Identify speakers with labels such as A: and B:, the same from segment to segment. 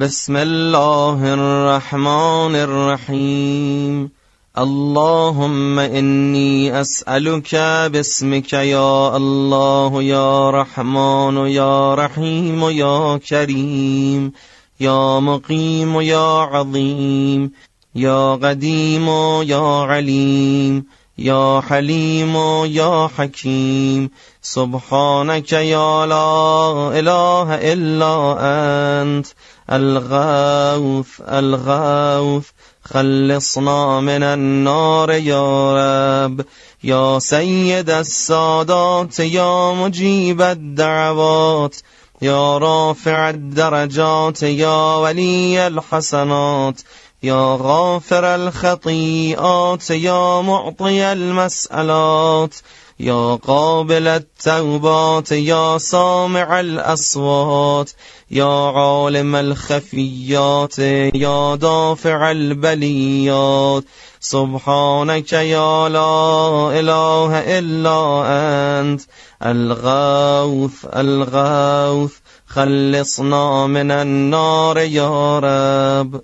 A: بسم الله الرحمن الرحیم. اللهم انی اسألك باسمك یا الله یا رحمان و یا رحیم یا کریم. یا مقیم یا عظیم. یا قدیم یا علیم. یا حلیم یا حکیم. سبحانك یا لا اله الا انت. الغوث الغوث خلصنا من النار يا رب. يا سيد السادات يا مجيب الدعوات. يا رافع الدرجات يا ولي الحسنات. يا غافر الخطيئات يا معطي المسألات. يا قابل التوبات يا سامع الأصوات. يا عالم الخفيات يا دافع البليات. سبحانك يا لا إله إلا أنت. الغوث الغوث خلصنا من النار يا رب.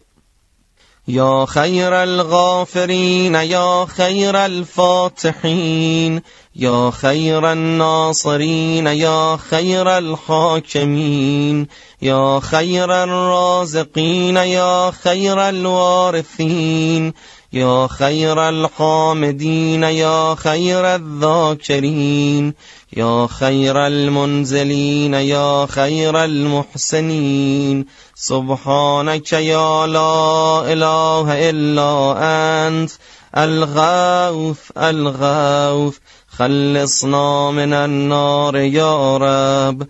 A: يا خير الغافرين يا خير الفاتحين. يا خير الناصرين يا خير الحاكمين يا خير الرازقين يا خير الوارثين يا خير الحامدين يا خير الذاكرين يا خير المنزلين يا خير المحسنين. سبحانك يا لا إله إلا أنت الغوث الغوث خلصنا من النار يا رب.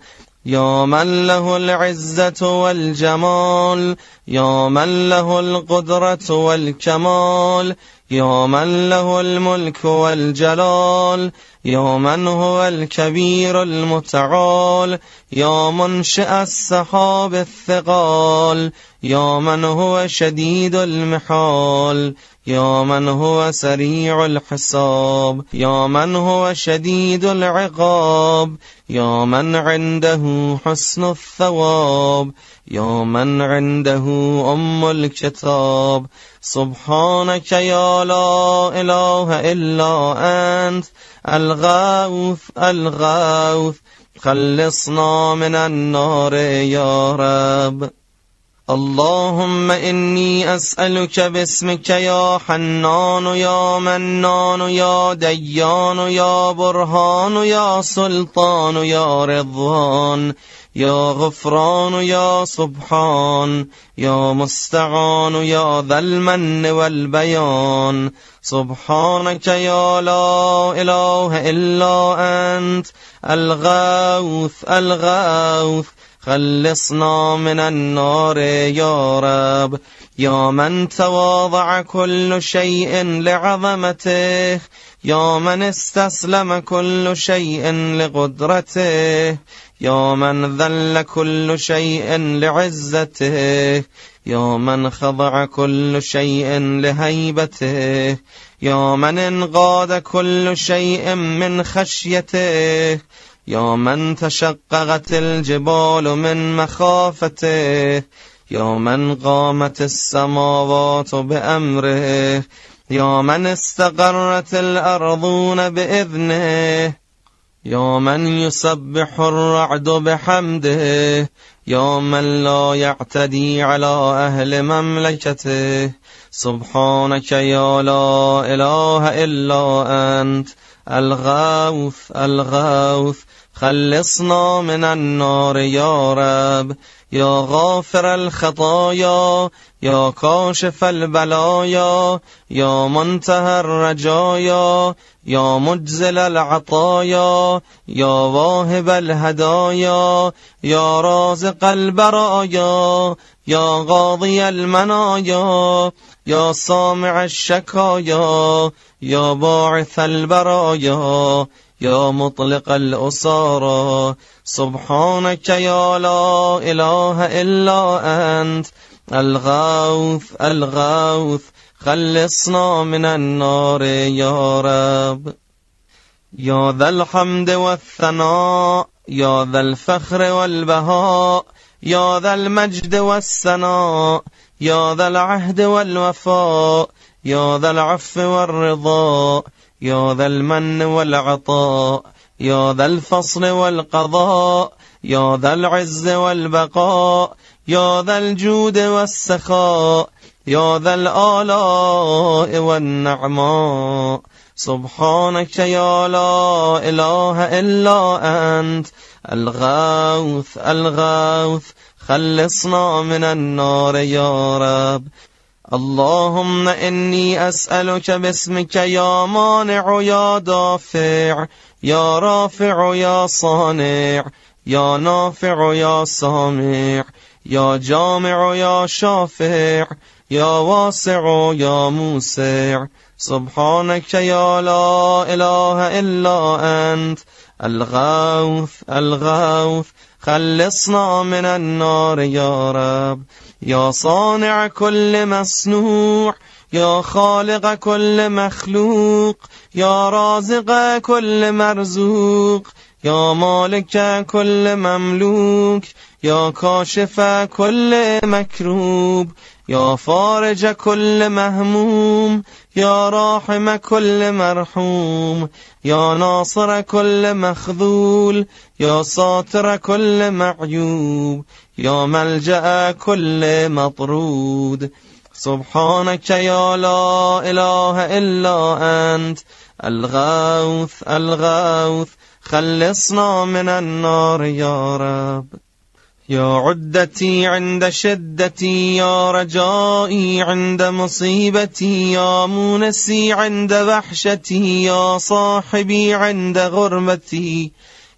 A: يا من له العزة والجمال. يا من له القدرة والكمال يا من له الملك والجلال يا من هو الكبير المتعال يا منشئ السحاب الثقال يا من هو شديد المحال يا من هو سريع الحساب يا من هو شديد العقاب يا من عنده حسن الثواب. يا من عنده أم الكتاب. سبحانك يا لا إله إلا أنت. الغوث الغوث خلصنا من النار يا رب. اللهم إني أسألك باسمك يا حنان يا منان يا ديان يا برهان يا سلطان يا رضوان. يا غفران يا سبحان يا مستعان يا ذا المن والبيان. سبحانك يا لا إله إلا أنت الغوث الغوث. خلصنا من النار يا رب. يا من تواضع كل شيء لعظمته يا من استسلم كل شيء لقدرته. يا من ذل كل شيء لعزته يا من خضع كل شيء لهيبته يا من انقاد كل شيء من خشيته يا من تشققت الجبال من مخافته يا من قامت السماوات بأمره يا من استقرت الأرضون بإذنه يا من يسبح الرعد بحمده يا من لا يعتدي على أهل مملكته. سبحانك يا لا إله إلا أنت الغوث الغوث خلصنا من النار يا رب. يا غافر الخطايا يا كاشف البلايا يا منتهى الرجايا يا مجزل العطايا يا واهب الهدايا يا رازق البرايا يا قاضي المنايا يا سامع الشكايا يا باعث البرايا يا مطلق الأسارى سبحانك يا لا إله إلا أنت. الغوث الغوث خلصنا من النار يا رب. يا ذا الحمد والثناء يا ذا الفخر والبهاء يا ذا المجد والثناء يا ذا العهد والوفاء يا ذا العفو والرضا يا ذا المن والعطاء يا ذا الفصل والقضاء يا ذا العز والبقاء يا ذا الجود والسخاء يا ذا الآلاء والنعماء. سبحانك يا لا إله إلا أنت الغوث الغوث خلصنا من النار يا رب. اللهم إني أسألك باسمك يا مانع يا دافع يا رافع يا صانع يا نافع يا سامع يا جامع يا شافع يا واسع يا موسع. سبحانك يا لا إله إلا أنت الغوث الغوث خلصنا من النار يا رب. یا صانع کل مصنوع یا خالق کل مخلوق یا رازق کل مرزوق یا مالک کل مملوک یا کاشف کل مکروب یا فارج کل مهموم یا راحم کل مرحوم یا ناصر کل مخذول یا ساتر کل معیوب یا ملجأ کل مطرود. سبحانك يا لا إله إلا أنت الغوث الغوث خلصنا من النار يا رب. يا عدتي عند شدتي يا رجائي عند مصيبتي يا مونسي عند وحشتي يا صاحبي عند غربتي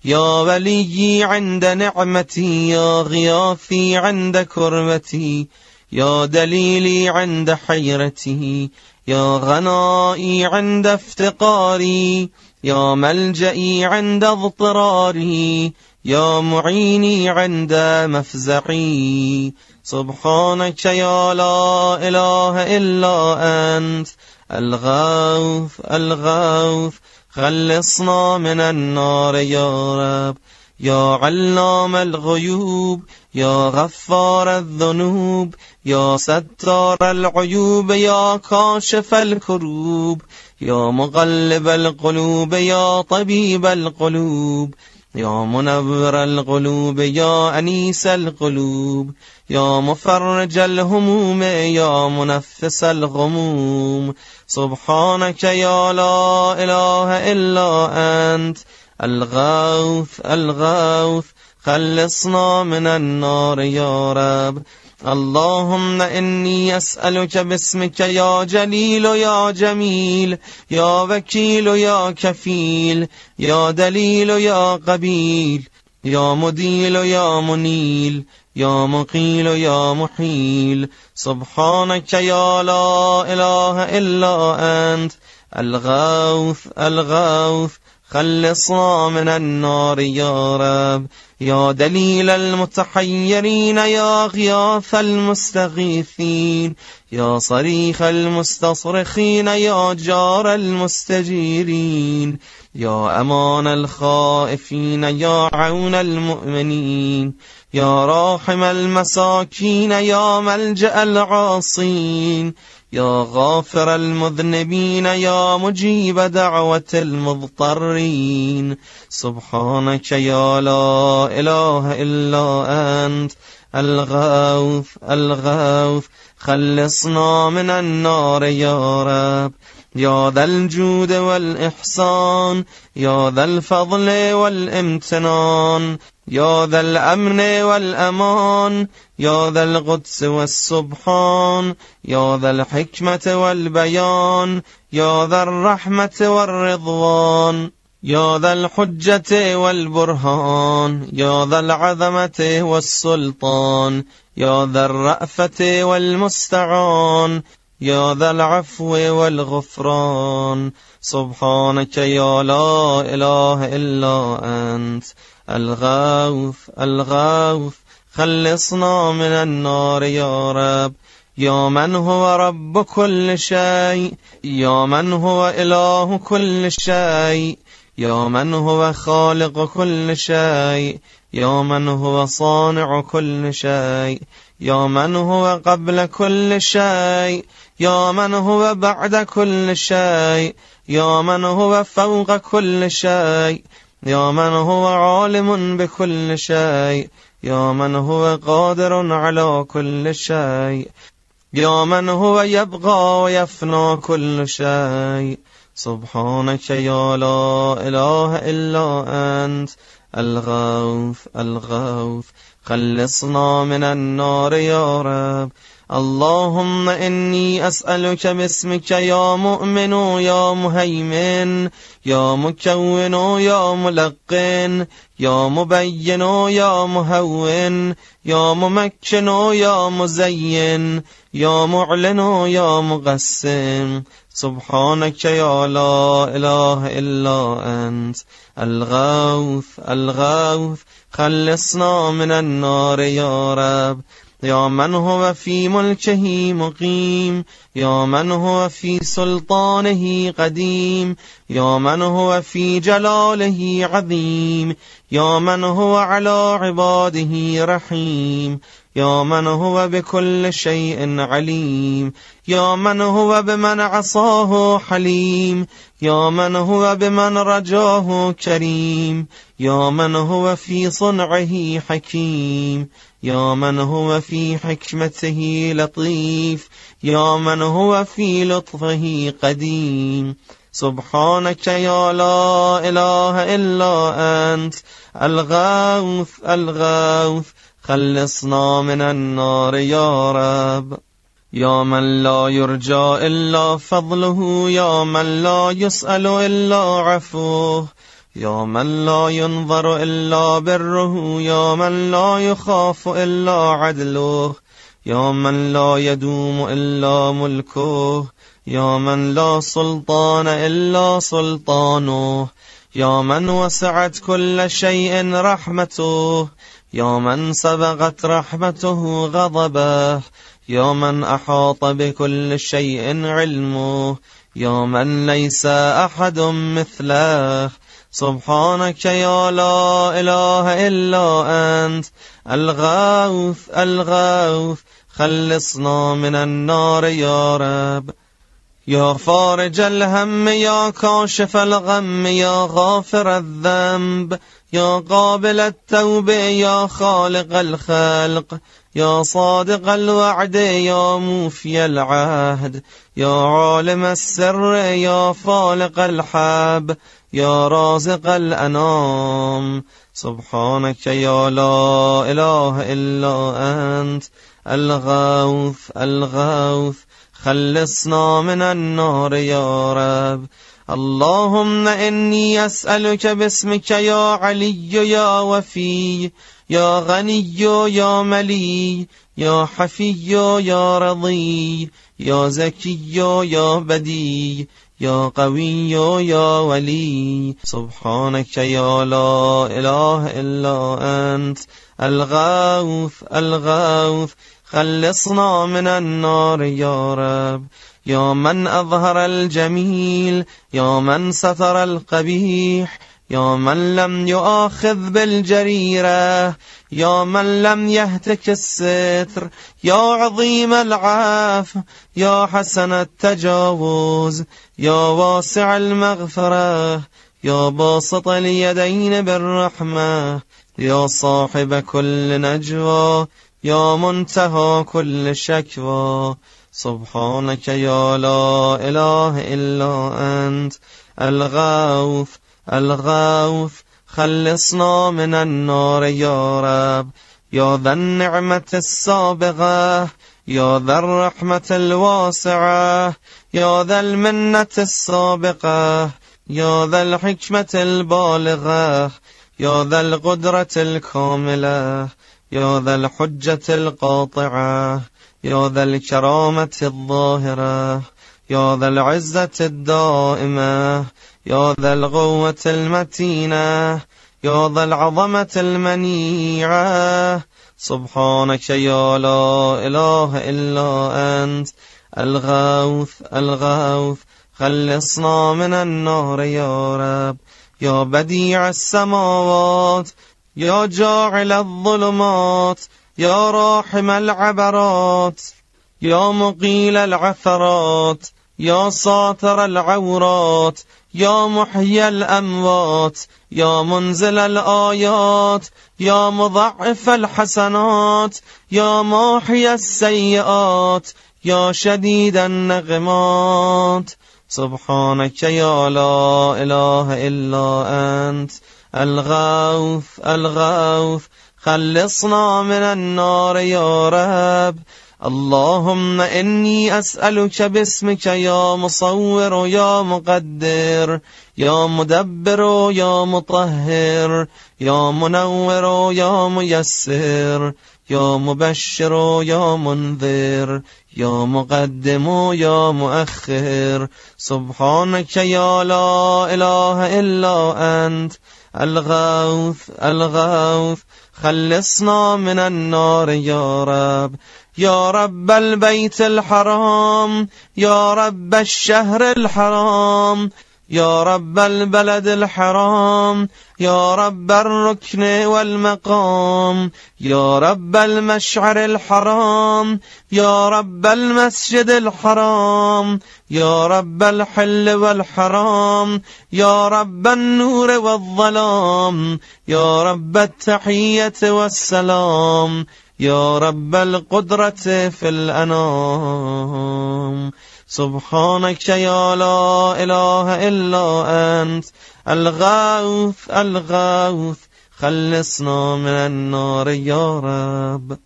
A: يا وليي عند نعمتي يا غياثي عند كربتي يا دليلي عند حيرتي يا غنائي عند افتقاري يا ملجئي عند اضطراري يا معيني عند مفزعي. سبحانك يا لا إله إلا أنت الغوث الغوث خلصنا من النار يا رب. يا علام الغيوب يا غفار الذنوب يا ستار العيوب يا كاشف الكروب. يا مغلب القلوب يا طبيب القلوب يا منور القلوب يا أنيس القلوب يا مفرج الهموم يا منفس الغموم. سبحانك يا لا إله إلا أنت الغوث الغوث خلصنا من النار يا رب. اللهم إني أسألك باسمك يا جليل يا جميل يا وكيل يا كفيل يا دليل يا قبيل يا مديل يا منيل يا مقيل يا محيل. سبحانك يا لا إله إلا أنت الغوث الغوث خلصنا من النار يا رب. يا دليل المتحيرين يا غياث المستغيثين يا صريخ المستصرخين يا جار المستجيرين يا أمان الخائفين يا عون المؤمنين يا راحم المساكين يا ملجأ العاصين يا غافر المذنبين يا مجيب دعوة المضطرين. سبحانك يا لا إله إلا أنت الغوث الغوث. خلصنا من النار يا رب. يا ذا الجود والإحسان يا ذا الفضل والامتنان. يا ذا الأمن والأمان يا ذا القدس والسبحان يا ذا الحكمة والبيان يا ذا الرحمة والرضوان يا ذا الحجة والبرهان يا ذا العظمة والسلطان يا ذا الرأفة والمستعان يا ذا العفو والغفران. سبحانك يا لا إله إلا أنت. الغوث الغوث خلصنا من النار يا رب. يا من هو رب كل شيء يا من هو إله كل شيء. يا من هو خالق كل شيء يا من هو صانع كل شيء. يا من هو قبل كل شيء يا من هو بعد كل شيء. يا من هو فوق كل شيء. يا من هو عالم بكل شيء. يا من هو قادر على كل شيء. يا من هو يبقى ويفنى كل شيء. سبحانك يا لا إله إلا أنت. الغوث الغوث. خلصنا من النار يا رب. اللهم إني أسألك باسمك يا مؤمن يا مهيمن يا مكون يا ملقن يا مبين يا مهون يا ممكن يا مزين يا معلن يا مقسم. سبحانك يا لا إله إلا أنت. الغوث الغوث خلصنا من النار يا رب. يا من هو في ملكه مقيم يا من هو في سلطانه قديم يا من هو في جلاله عظيم يا من هو على عباده رحيم يا من هو بكل شيء عليم يا من هو بمن عصاه حليم يا من هو بمن رجاه كريم يا من هو في صنعه حكيم. يا من هو في حكمته لطيف يا من هو في لطفه قديم. سبحانك يا لا إله إلا أنت الغوث الغوث خلصنا من النار يا رب. يا من لا يرجى إلا فضله يا من لا يسأل إلا عفوه. يا من لا ينظر إلا بره يا من لا يخاف إلا عدله يا من لا يدوم إلا ملكه يا من لا سلطان إلا سلطانه يا من وسعت كل شيء رحمته يا من سبقت رحمته غضبه يا من أحاط بكل شيء علمه يا من ليس أحد مثله. سبحانك يا لا إله إلا أنت الغوث الغوث خلصنا من النار يا رب. يا فارج الهم يا كاشف الغم يا غافر الذنب يا قابل التوب يا خالق الخلق يا صادق الوعد يا موفي العهد يا عالم السر يا فالق الحب. يا رازق الأنام. سبحانك يا لا إله إلا أنت. الغوث الغوث خلصنا من النار يا رب. اللهم إني أسألك باسمك يا علي يا وفي يا غني يا ملي يا حفي يا رضي يا زكي يا بدي. يا قوي يا ولي سبحانك يا لا إله إلا أنت الغوث الغوث خلصنا من النار يا رب. يا من أظهر الجميل يا من ستر القبيح يا من لم يؤاخذ بالجريرة يا من لم يهتك الستر يا عظيم العاف يا حسن التجاوز يا واسع المغفرة يا باسط اليدين بالرحمة يا صاحب كل نجوى يا منتهى كل شكوى. سبحانك يا لا إله إلا أنت الغوث الغوث خلصنا من النار يا رب. يا ذا النعمة السابغة يا ذا الرحمة الواسعة يا ذا المنة السابقة يا ذا الحكمة البالغة يا ذا القدرة الكاملة يا ذا الحجة القاطعة يا ذا الكرامة الظاهرة يا ذا العزة الدائمة يا ذا القوة المتينة يا ذا العظمة المنيعة. سبحانك يا لا إله إلا أنت. الغوث الغوث خلصنا من النار يا رب. يا بديع السماوات يا جاعل الظلمات يا راحم العبرات يا مقيل العثرات يا ساتر العورات يا محيي الأموات يا منزل الآيات يا مضعف الحسنات يا ماحي السيئات يا شديد النغمات. سبحانك يا لا إله إلا أنت الغوث الغوث خلصنا من النار يا رب. اللهم إني أسألك باسمك يا مصور يا مقدر يا مدبر يا مطهر يا منور يا ميسر يا مبشر يا منذر يا مقدم يا مؤخر. سبحانك يا لا إله إلا أنت الغوث الغوث خلصنا من النار يا رب. يا رب البيت الحرام يا رب الشهر الحرام يا رب البلد الحرام يا رب الركن والمقام يا رب المشعر الحرام يا رب المسجد الحرام يا رب الحل والحرام يا رب النور والظلام يا رب التحية والسلام يا رب القدرة في الأنام. سبحانك يا لا إله إلا أنت. الغوث الغوث خلصنا من النار يا رب.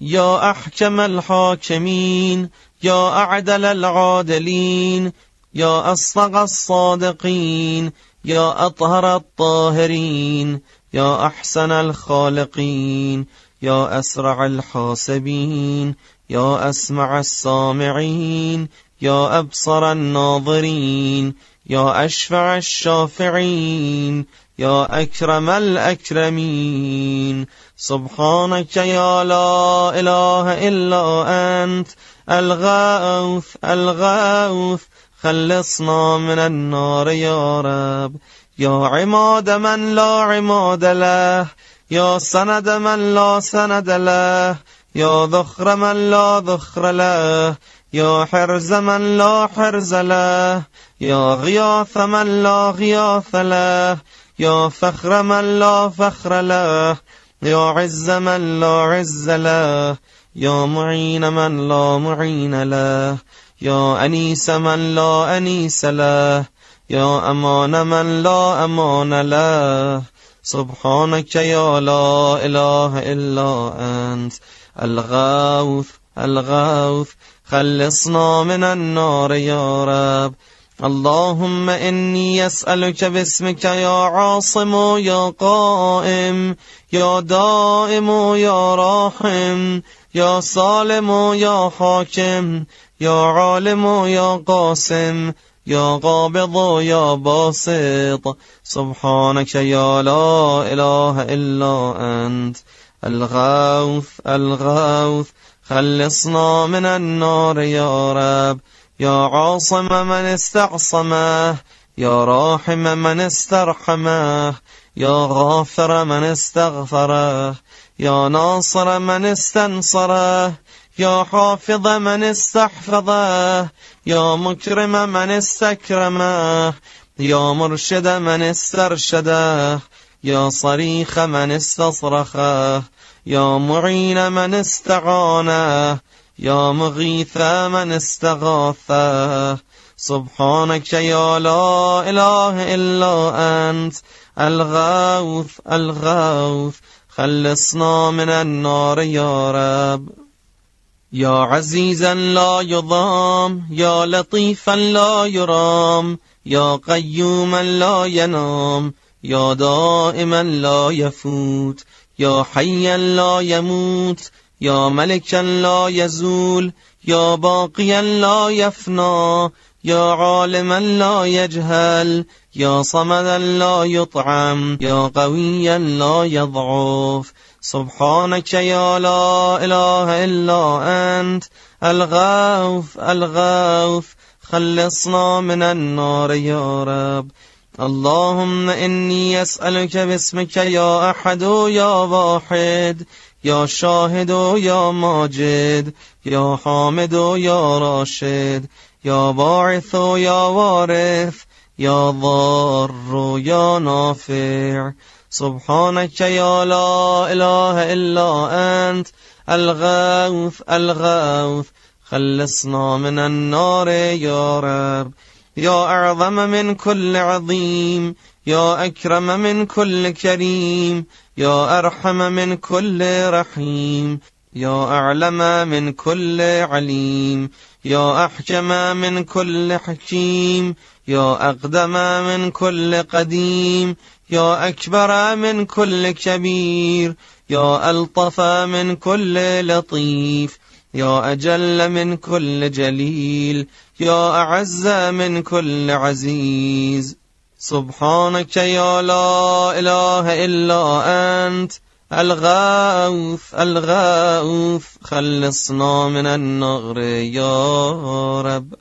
A: يا أحكم الحاكمين يا أعدل العادلين يا أصدق الصادقين يا أطهر الطاهرين يا أحسن الخالقين. يا أسرع الحاسبين يا أسمع السامعين يا أبصر الناظرين يا أشفع الشافعين يا أكرم الأكرمين. سبحانك يا لا إله إلا أنت الغاوث الغاوث خلصنا من النار يا رب. يا عماد من لا عماد له يا سند من لا سند له يا ذخر من لا ذخر له يا حرز من لا حرز له يا غياث من لا غياث له يا فخر من لا فخر له يا عز من لا عز له يا معين من لا معين له يا أنيس من لا أنيس له يا أمان من لا أمان له. سبحانك يا لا إله إلا أنت الغوث الغوث خلصنا من النار يا رب. اللهم إني أسألك باسمك يا عاصم يا قائم يا دائم يا راحم يا سالم يا حاكم يا عالم يا قاسم. يا قابض يا باسط سبحانك يا لا إله إلا أنت. الغوث الغوث خلصنا من النار يا رب. يا عاصم من استعصمه يا راحم من استرحمه يا غافر من استغفره يا ناصر من استنصره يا حافظ من استحفظه يا مكرم من استكرمه يا مرشد من استرشده يا صريخ من استصرخه يا معين من استعانه يا مغيث من استغاثه. سبحانك يا لا إله إلا أنت الغوث الغوث خلصنا من النار يا رب. يا عزيزا لا يضام يا لطيفا لا يرام يا قيوما لا ينام يا دائما لا يفوت يا حيا لا يموت يا ملكا لا يزول يا باقيا لا يفنى يا عالما لا يجهل يا صمدا لا يطعم يا قويا لا يضعف سبحانك يا لا إله إلا أنت الغوث الغوث خلصنا من النار يا رب. اللهم إني أسألك باسمك يا أحد يا واحد يا شاهد يا ماجد يا حامد يا راشد يا باعث يا وارث يا ضار يا نافع. سبحانك يا لا إله إلا أنت الغوث الغوث. خلصنا من النار يا رب. يا أعظم من كل عظيم يا أكرم من كل كريم يا أرحم من كل رحيم يا أعلم من كل عليم يا أحكم من كل حكيم يا أقدم من كل قديم يا أكبر من كل كبير يا ألطف من كل لطيف يا أجل من كل جليل يا أعز من كل عزيز. سبحانك يا لا إله إلا أنت الغاوث الغاوث خلصنا من النغر يا رب.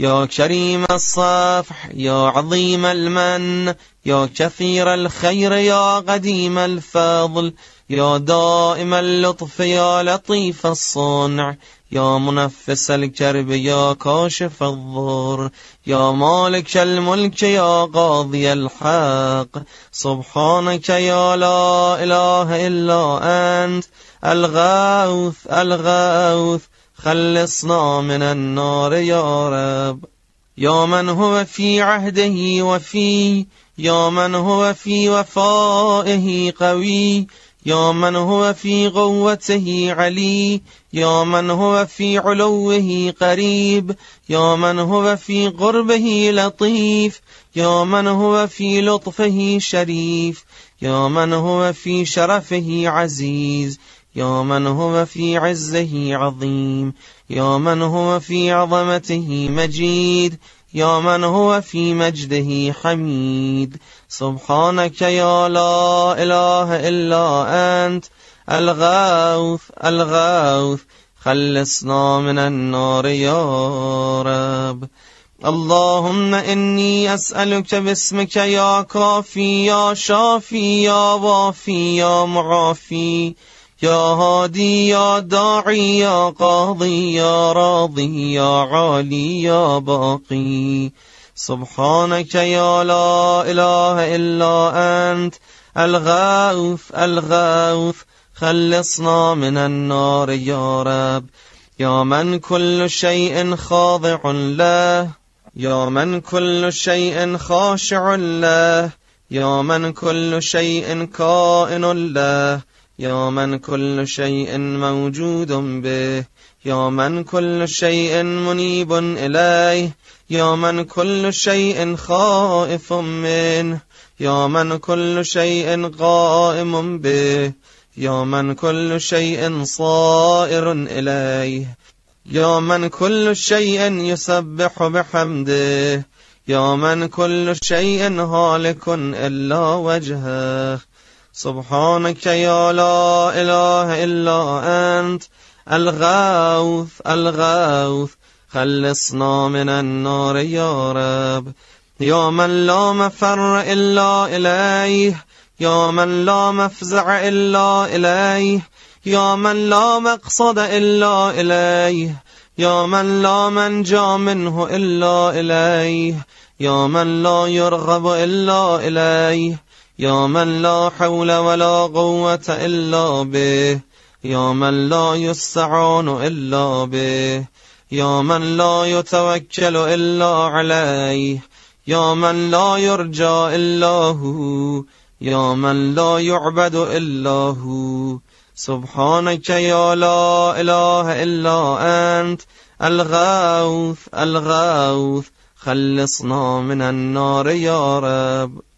A: يا كريم الصفح يا عظيم المن يا كثير الخير يا قديم الفضل يا دائم اللطف يا لطيف الصنع يا منفس الكرب يا كاشف الضر يا مالك الملك يا قاضي الحق. سبحانك يا لا إله إلا أنت الغوث الغوث خلصنا من النار يا رب. يا من هو في عهده وفي يا من هو في وفائه قوي يا من هو في قوته علي يا من هو في علوه قريب يا من هو في قربه لطيف يا من هو في لطفه شريف يا من هو في شرفه عزيز. يا من هو في عزه عظيم يا من هو في عظمته مجيد يا من هو في مجده حميد. سبحانك يا لا إله إلا أنت الغوث الغوث خلصنا من النار يا رب. اللهم إني أسألك باسمك يا كافي يا شافي يا وافي يا معافي. يا هادي يا داعي يا قاضي يا راضي يا عالي يا باقي. سبحانك يا لا إله إلا أنت الغوث الغوث. خلصنا من النار يا رب. يا من كل شيء خاضع له يا من كل شيء خاشع له يا من كل شيء كائن له. يا من كل شيء موجود به. يا من كل شيء منيب إليه. يا من كل شيء خائف منه. يا من كل شيء قائم به. يا من كل شيء صائر إليه. يا من كل شيء يسبح بحمده. يا من كل شيء هالك إلا وجهه. سبحانك يا لا إله إلا أنت الغوث الغوث خلصنا من النار يا رب. يا من لا مفر إلا إليه يا من لا مفزع إلا إليه يا من لا مقصد إلا إليه يا من لا منجا منه إلا إليه يا من لا يرغب إلا إليه يا من لا حول ولا قوة إلا به. يا من لا يستعان إلا به. يا من لا يتوكل إلا عليه. يا من لا يرجى إلا هو. يا من لا يعبد إلا هو. سبحانك يا لا إله إلا أنت. الغوث الغوث. خلصنا من النار يا رب.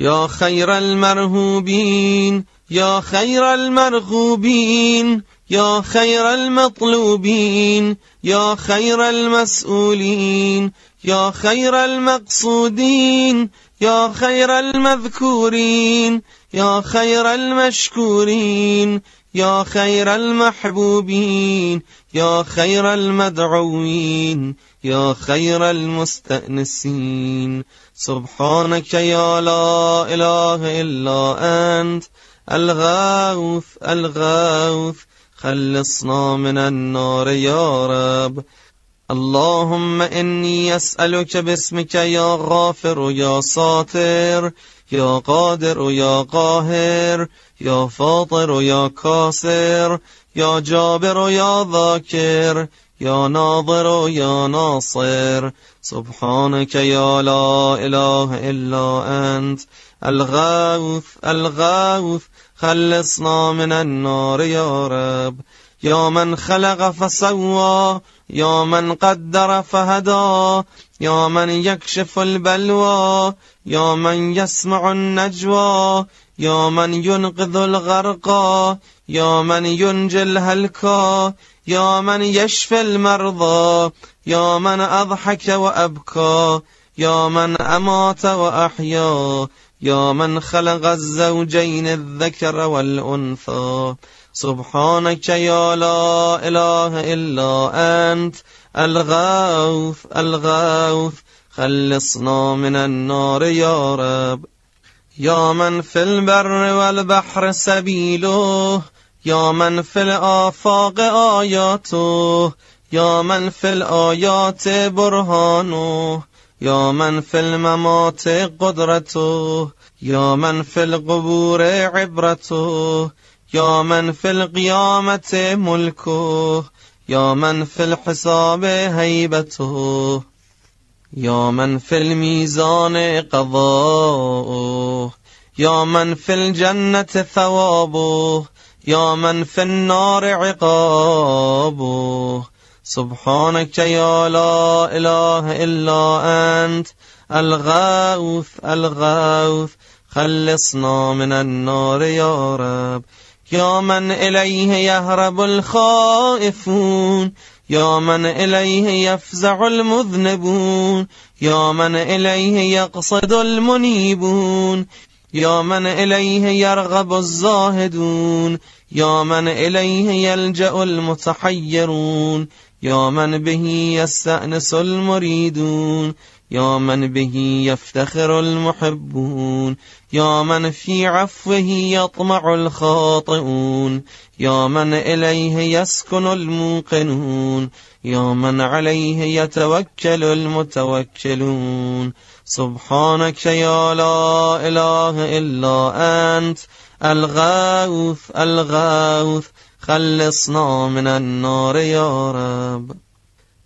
A: يا خير المرهوبين يا خير المرغوبين يا خير المطلوبين يا خير المسؤولين يا خير المقصودين يا خير المذكورين يا خير المشكورين يا خير المحبوبين يا خير المدعوين يا خير المستأنسين. سبحانك يا لا إله إلا أنت الغوث الغوث. خلصنا من النار يا رب. اللهم إني أسألك باسمك يا غافر يا ساتر. يا قادر يا قاهر يا فاطر يا كاسر يا جابر يا ذاكر يا ناظر يا ناصر. سبحانك يا لا إله إلا أنت الغوث الغوث خلصنا من النار يا رب. يا من خلق فسوى يا من قدر فهدى يا من يكشف البلوى يا من يسمع النجوى يا من ينقذ الغرقى يا من ينجي الهلكى يا من يشفي المرضى يا من أضحك وأبكى يا من أمات وأحيا يا من خلق الزوجين الذكر والأنثى. سبحانك يا لا إله إلا أنت الغوث الغوث خلصنا من النار يا رب. يا من في البر والبحر سبيله يا من في الآفاق آياته يا من في الآيات برهانه يا من في الممات قدرته يا من في القبور عبرته يا من في القيامة ملكه يا من في الحساب هيبته يا من في الميزان قضاؤه يا من في الجنة ثوابه يا من في النار عقابه. سبحانك يا لا إله إلا أنت الغوث الغوث خلصنا من النار يا رب. يا من إليه يهرب الخائفون يا من إليه يفزع المذنبون يا من إليه يقصد المنيبون يا من إليه يرغب الزاهدون يا من إليه يلجأ المتحيرون يا من به يستأنس المريدون. يا من به يفتخر المحبون يا من في عفوه يطمع الخاطئون يا من إليه يسكن الموقنون يا من عليه يتوكل المتوكلون. سبحانك يا لا إله إلا أنت الغوث الغوث خلصنا من النار يا رب.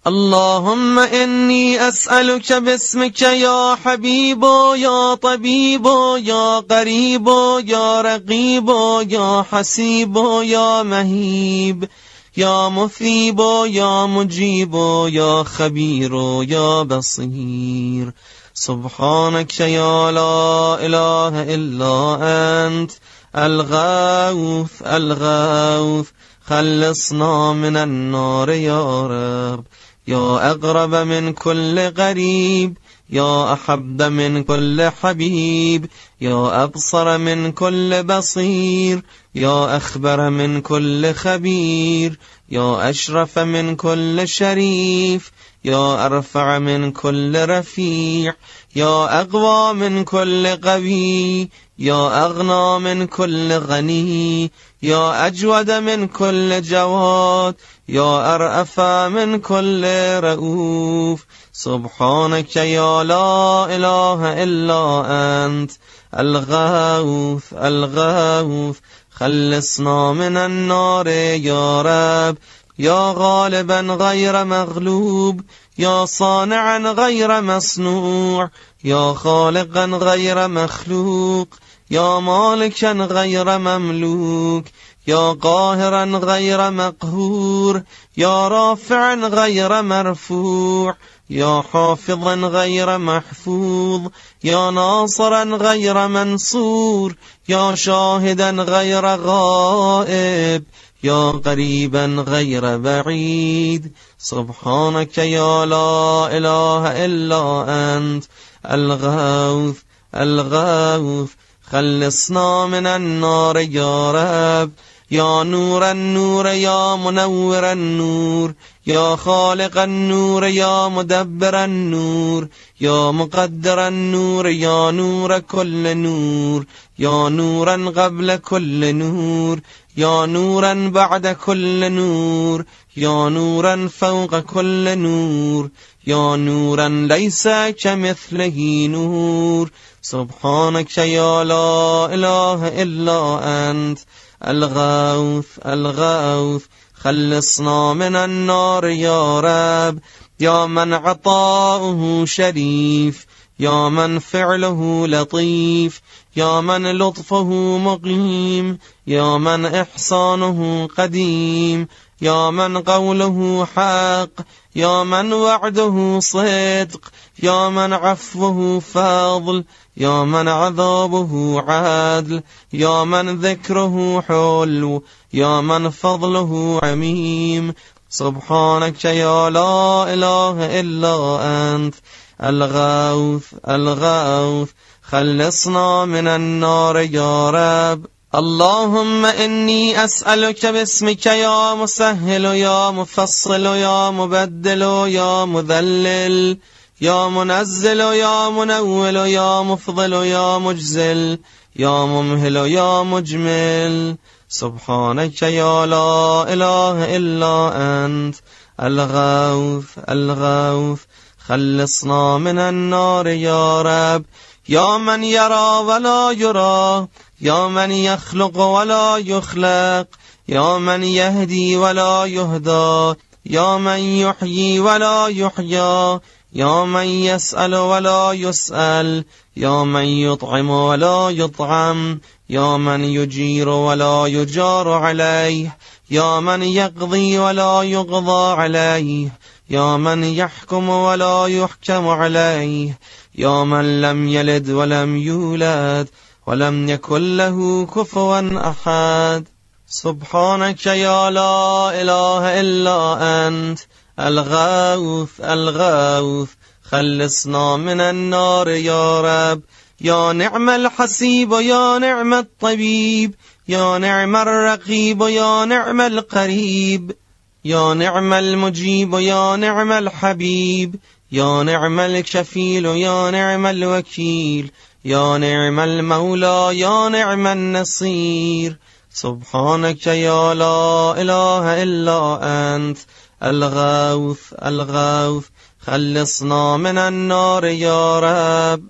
A: اللهم إني أسألك باسمك يا حبيب يا طبيب يا قريب يا رقيب يا حسيب يا مهيب يا مثيب يا مجيب يا خبير يا بصير سبحانك يا لا إله إلا أنت الغوث الغوث خلصنا من النار يا رب يا أقرب من كل غريب يا أحب من كل حبيب يا أبصر من كل بصير يا أخبر من كل خبير يا أشرف من كل شريف يا أرفع من كل رفيع يا أقوى من كل قوي يا أغنى من كل غني يا أجود من كل جواد يا أرأف من كل رؤوف. سبحانك يا لا إله إلا أنت الغوث الغوث. خلصنا من النار يا رب يا غالبا غير مغلوب يا صانعا غير مصنوع يا خالقا غير مخلوق. يا مالكا غير مملوك يا قاهرا غير مقهور يا رافعا غير مرفوع يا حافظا غير محفوظ يا ناصرا غير منصور يا شاهدا غير غائب يا قريبا غير بعيد. سبحانك يا لا إله إلا أنت الغوث الغوث خلصنا من النار يا رب. يا نور النور يا منور النور. يا خالق النور يا مدبر النور. يا مقدر النور يا نور كل نور. يا نورا قبل كل نور. يا نورا بعد كل نور يا نورا فوق كل نور يا نورا ليس كمثله نور. سبحانك يا لا إله إلا أنت الغوث الغوث خلصنا من النار يا رب. يا من عطاؤه شريف يا من فعله لطيف يا من لطفه مقيم يا من إحسانه قديم يا من قوله حق يا من وعده صدق يا من عفوه فضل يا من عذابه عدل يا من ذكره حلو يا من فضله عميم. سبحانك يا لا إله إلا أنت الغوث الغوث خلصنا من النار يا رب. اللهم إني أسألك باسمك يا مسهل يا مفصل يا مبدل يا مذلل يا منزل يا منول يا مفضل يا مجزل يا ممهل يا مجمل. سبحانك يا لا إله إلا أنت. الغوث الغوث خلصنا من النار يا رب. يا من يرى ولا يرى يا من يخلق ولا يخلق يا من يهدي ولا يهدى يا من يحيي ولا يحيى يا من يسأل ولا يسأل يا من يطعم ولا يطعم يا من يجير ولا يجار عليه يا من يقضي ولا يقضى عليه يا من يحكم ولا يحكم عليه. يا من لم يلد ولم يولد ولم يكن له كفوا أحد. سبحانك يا لا إله إلا أنت. الغوث الغوث. خلصنا من النار يا رب. يا نعم الحسيب يا نعم الطبيب. يا نعم الرقيب يا نعم القريب. یا نعم المجیب و یا نعم الحبیب یا نعم الکفیل و یا نعم الوکیل یا نعم المولا یا نعم النصیر سبحانك یا لا اله الا انت الغوث الغوث خلصنا من النار یا رب.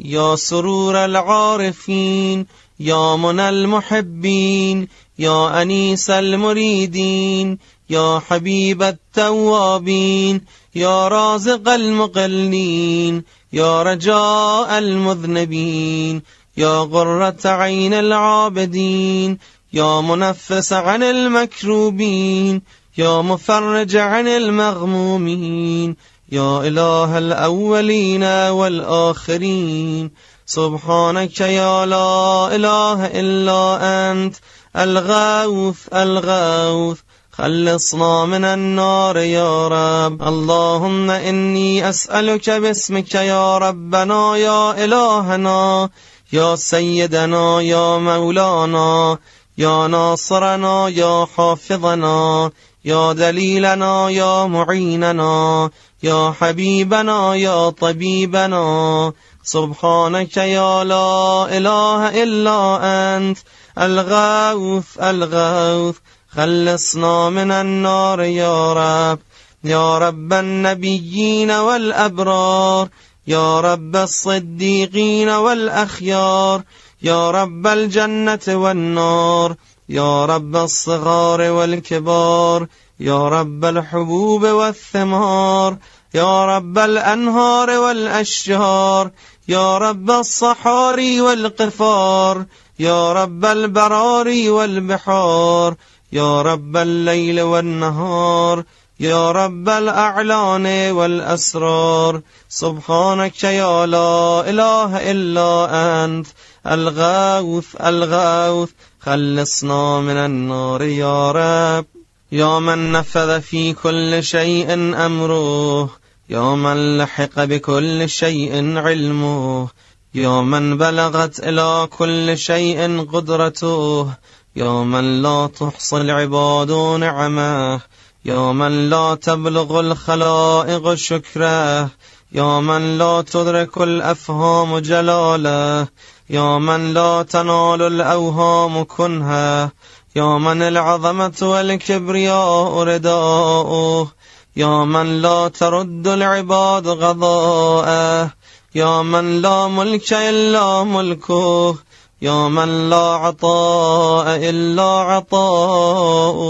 A: یا سرور العارفین یا من المحبین یا انیس المریدین يا حبيب التوابين يا رازق المقلين يا رجاء المذنبين يا غرة عين العابدين يا منفس عن المكروبين يا مفرج عن المغمومين يا إله الأولين والآخرين. سبحانك يا لا إله إلا أنت الغوث الغوث. خلصنا من النار يا رب. اللهم إني أسألك باسمك يا ربنا يا إلهنا يا سيدنا يا مولانا يا ناصرنا يا حافظنا يا دليلنا يا معيننا يا حبيبنا يا طبيبنا. سبحانك يا لا إله إلا أنت الغوث الغوث. خلصنا من النار يا رب. يا رب النبيين والأبرار. يا رب الصديقين والأخيار. يا رب الجنة والنار. يا رب الصغار والكبار. يا رب الحبوب والثمار. يا رب الأنهار والأشجار. يا رب الصحاري والقفار. يا رب البراري والبحار. يا رب الليل والنهار يا رب الأعلان والأسرار. سبحانك يا لا إله إلا أنت الغوث الغوث. خلصنا من النار يا رب. يا من نفذ في كل شيء أمره يا من لحق بكل شيء علمه يا من بلغت إلى كل شيء قدرته يا من لا تحصي العباد نعمه يا من لا تبلغ الخلائق شكره يا من لا تدرك الأفهام جلاله يا من لا تنال الأوهام كنها يا من العظمة والكبرياء رداؤه يا من لا ترد العباد غضاءه يا من لا ملك إلا ملكه يا من لا عطاء إلا عطاؤه.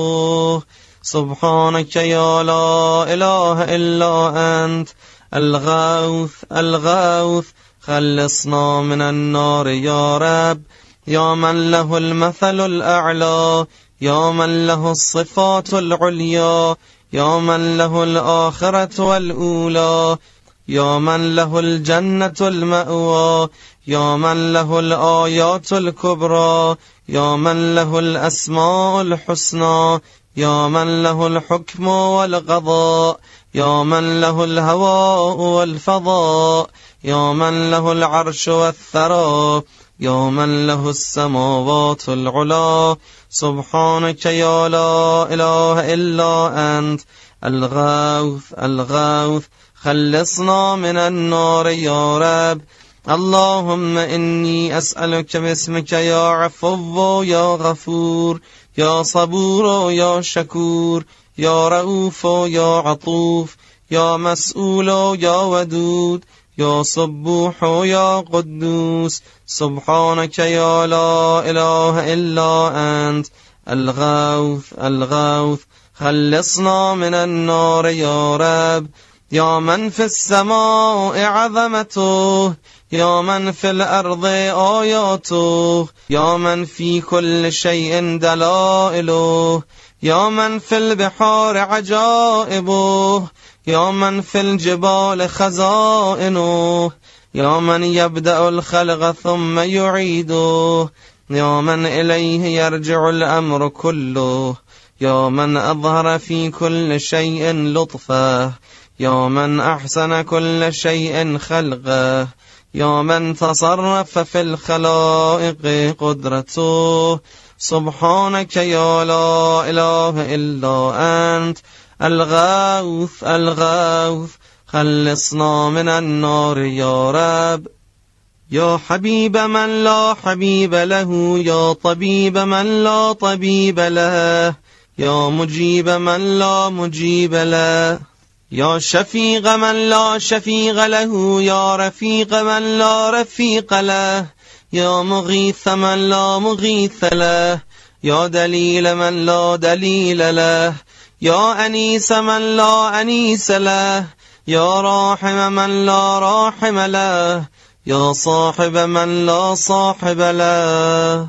A: سبحانك يا لا إله إلا أنت. الغوث الغوث خلصنا من النار يا رب. يا من له المثل الأعلى يا من له الصفات العليا. يا من له الآخرة والأولى. يا من له الجنة المأوى. يا من له الآيات الكبرى يا من له الأسماء الحسنى يا من له الحكم والقضاء يا من له الهواء والفضاء يا من له العرش والثرى يا من له السماوات العلا. سبحانك يا لا إله إلا أنت الغوث الغوث خلصنا من النار يا رب. اللهم إني أسألك باسمك يا عفو يا غفور يا صبور يا شكور يا رؤوف يا عطوف يا مسؤول يا ودود يا صبوح يا قدوس سبحانك يا لا إله إلا أنت الغوث الغوث خلصنا من النار يا رب يا من في السماء عظمته يا من في الأرض آياته يا من في كل شيء دلائله يا من في البحار عجائبه يا من في الجبال خزائنه يا من يبدأ الخلق ثم يعيده يا من إليه يرجع الأمر كله يا من أظهر في كل شيء لطفه يا من أحسن كل شيء خلقه يا من تصرف في الخلائق قدرته. سبحانك يا لا إله إلا أنت. الغوث الغوث خلصنا من النار يا رب. يا حبيب من لا حبيب له يا طبيب من لا طبيب له يا مجيب من لا مجيب له. يا شفيق من لا شفيق له يا رفيق من لا رفيق له يا مغيث من لا مغيث له يا دليل من لا دليل له يا أنيس من لا أنيس له يا راحم من لا راحم له يا صاحب من لا صاحب له.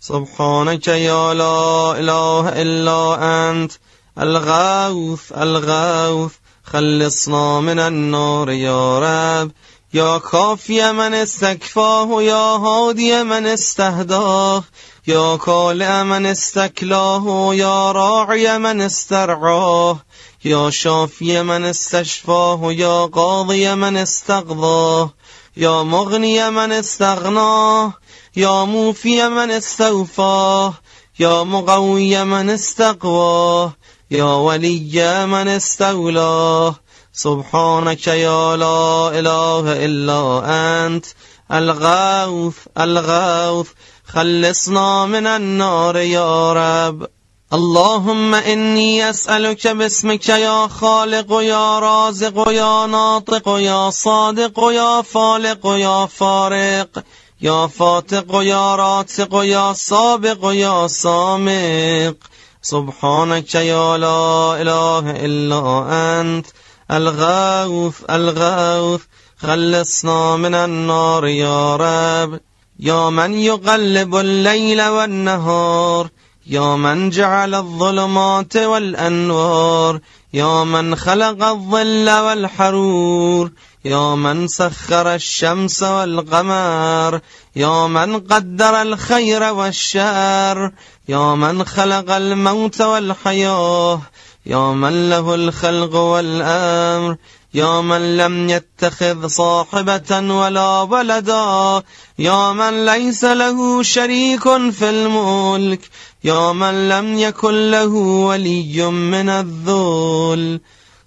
A: سبحانك يا لا إله إلا أنت الغوث الغوث. خلصنا من النار يا رب. يا كافي من استكفاه يا هادي من استهداه يا كالع من استكلاه يا راعي من استرعاه يا شافي من استشفاه يا قاضي من استقضاه يا مغني من استغناه يا موفي من استوفاه يا مقوي من استقواه يا ولي من استولاه سبحانك يا لا إله إلا أنت الغوث الغوث خلصنا من النار يا رب. اللهم إني أسألك باسمك يا خالق يا رازق يا ناطق يا صادق يا فالق يا فارق يا فاتق يا راتق يا سابق يا سامق. سبحانك يا لا إله إلا أنت الغوث الغوث خلصنا من النار يا رب. يا من يقلب الليل والنهار يا من جعل الظلمات والأنوار يا من خلق الظل والحرور. يا من سخر الشمس والقمر يا من قدر الخير والشر يا من خلق الموت والحياة يا من له الخلق والأمر يا من لم يتخذ صاحبة ولا ولدا يا من ليس له شريك في الملك يا من لم يكن له ولي من الذل.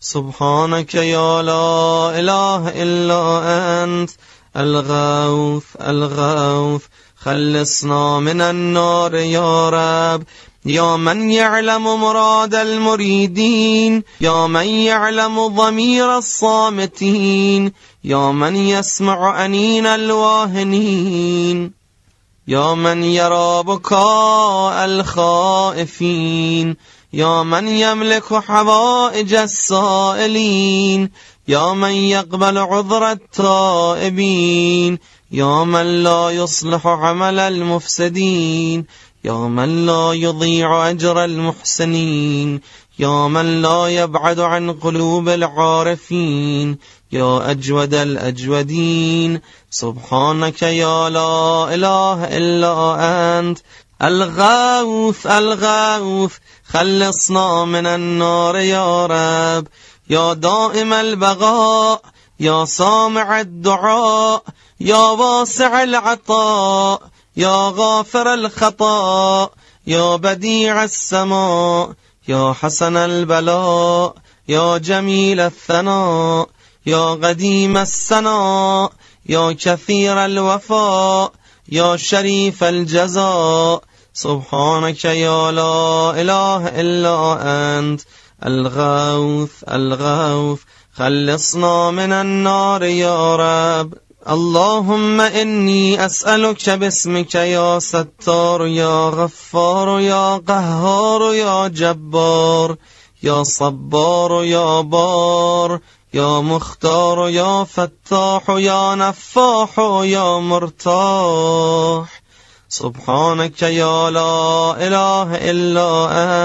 A: سبحانك يا لا إله إلا أنت الغوث الغوث. خلصنا من النار يا رب. يا من يعلم مراد المريدين يا من يعلم ضمير الصامتين يا من يسمع أنين الواهنين يا من يرى بكاء الخائفين. يا من يملك حوائج السائلين يا من يقبل عذر التائبين يا من لا يصلح عمل المفسدين يا من لا يضيع أجر المحسنين يا من لا يبعد عن قلوب العارفين يا أجود الأجودين. سبحانك يا لا إله إلا أنت الغوث الغوث خلصنا من النار يا رب. يا دائم البغاء يا سامع الدعاء يا واسع العطاء يا غافر الخطاء يا بديع السماء يا حسن البلاء يا جميل الثناء يا قديم السناء يا كثير الوفاء يا شريف الجزاء سبحانك يا لا إله إلا أنت. الغوث الغوث خلصنا من النار يا رب. اللهم إني أسألك باسمك يا ستار يا غفار يا قهار يا جبار يا صبار يا بار. يا مختار يا فتاح يا نفاح يا مرتاح. سبحانك يا لا إله إلا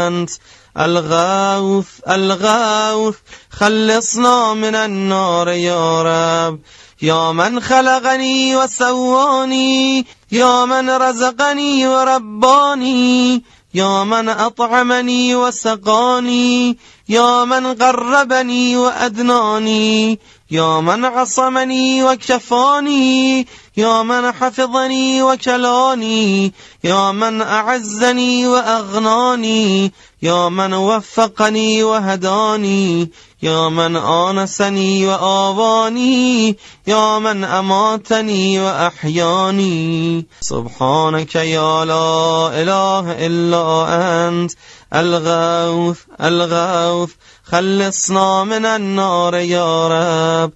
A: أنت. الغوث الغوث خلصنا من النار يا رب. يا من خلقني وسواني يا من رزقني ورباني يا من أطعمني وسقاني يا من قربني وأدناني يا من عصمني وكفاني يا من حفظني وكلاني يا من أعزني وأغناني يا من وفقني وهداني يا من آنسني وآواني يا من أماتني وأحياني. سبحانك يا لا إله إلا أنت الغوث الغوث خلصنا من النار يا رب.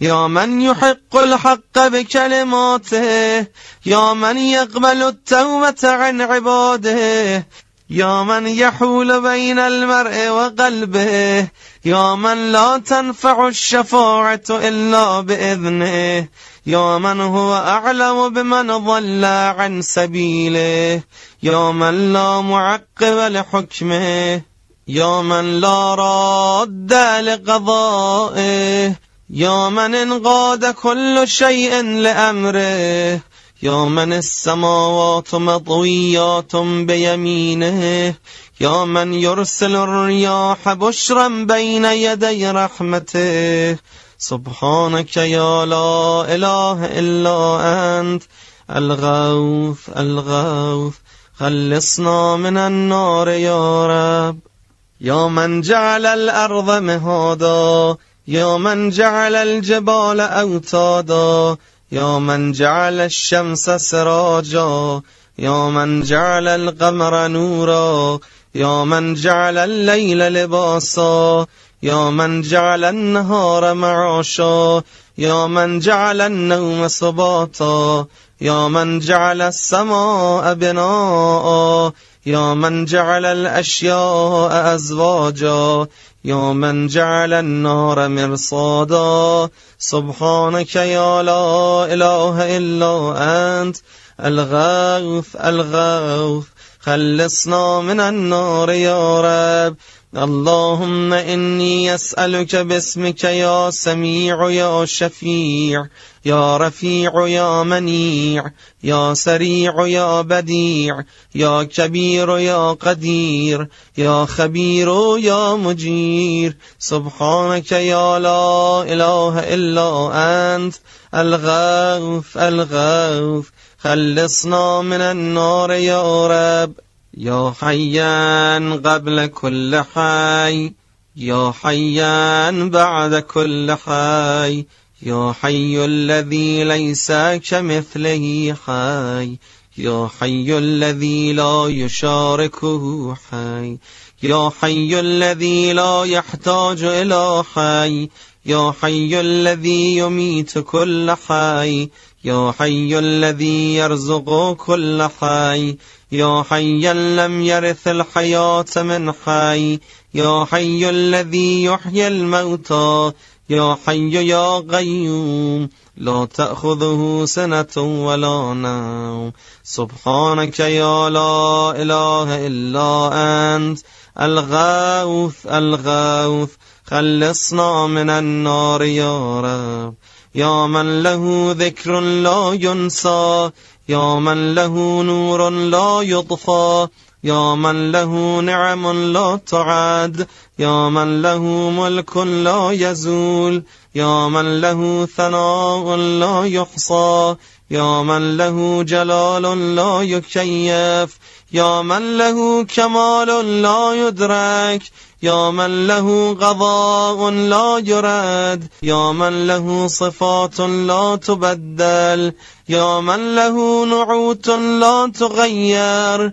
A: يا من يحق الحق بكلماته يا من يقبل التوبة عن عباده يا من يحول بين المرء وقلبه يا من لا تنفع الشفاعة إلا بإذنه يا من هو أعلم بمن ضل عن سبيله يا من لا معقب لحكمه. یا من لا راد لقضائه یا من انقاد كل شيء لامره، یا من السماوات مطویات بیمینه یا من یرسل الریاح بشرا بین یدی رحمته. سبحانك یا لا اله الا انت الغوث الغوث خلصنا من النار يا رب. يا من جعل الأرض مهادا يا من جعل الجبال أوتادا يا من جعل الشمس سراجا يا من جعل القمر نورا يا من جعل الليل لباسا يا من جعل النهار معاشا يا من جعل النوم سباتا يا من جعل السماء بناء يا من جعل الأشياء أزواجا يا من جعل النار مرصادا. سبحانك يا لا إله إلا أنت الغوث الغوث. خلصنا من النار يا رب. اللهم إني أسألك باسمك يا سميع يا شفيع يا رفيع يا منيع يا سريع يا بديع يا كبير يا قدير يا خبير يا مجير. سبحانك يا لا إله إلا أنت الغوث الغوث. خلصنا من النار يا رب. يا حيان قبل كل حي يا حيان بعد كل حي يا حي الذي ليس كمثله حي يا حي الذي لا يشاركه حي يا حي الذي لا يحتاج إلى حي يا حي الذي يميت كل حي يا حي الذي يرزق كل حي. يا حيا لم يرث الحياة من حي. يا حي الذي يحيي الموتى. يا حي يا قيوم لا تأخذه سنة ولا نوم. سبحانك يا لا إله إلا أنت الغوث الغوث. خلصنا من النار يا رب. يا من له ذكر لا ينسى. يا من له نور لا يطفى. يا من له نعم لا تعد. يا من له ملك لا يزول. يا من له ثناء لا يحصى. يا من له جلال لا يكيف. يا من له كمال لا يدرك. يا من له قضاء لا يراد يا من له صفات لا تبدل يا من له نعوت لا تغير.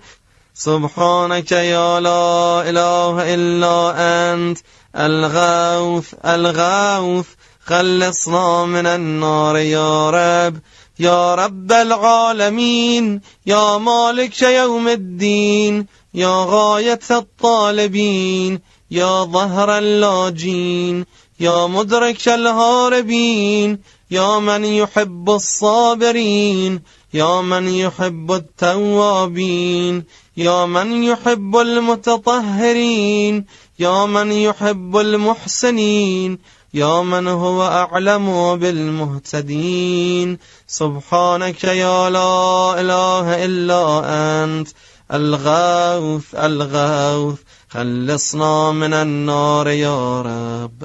A: سبحانك يا لا إله إلا أنت الغوث الغوث خلصنا من النار يا رب يا رب العالمين يا مالك يوم الدين يا غاية الطالبين. يا ظهر اللاجين يا مدرك الهاربين يا من يحب الصابرين يا من يحب التوابين يا من يحب المتطهرين يا من يحب المحسنين يا من هو أعلم بالمهتدين. سبحانك يا لا إله إلا أنت الغوث الغوث. خلصنا من النار يا رب.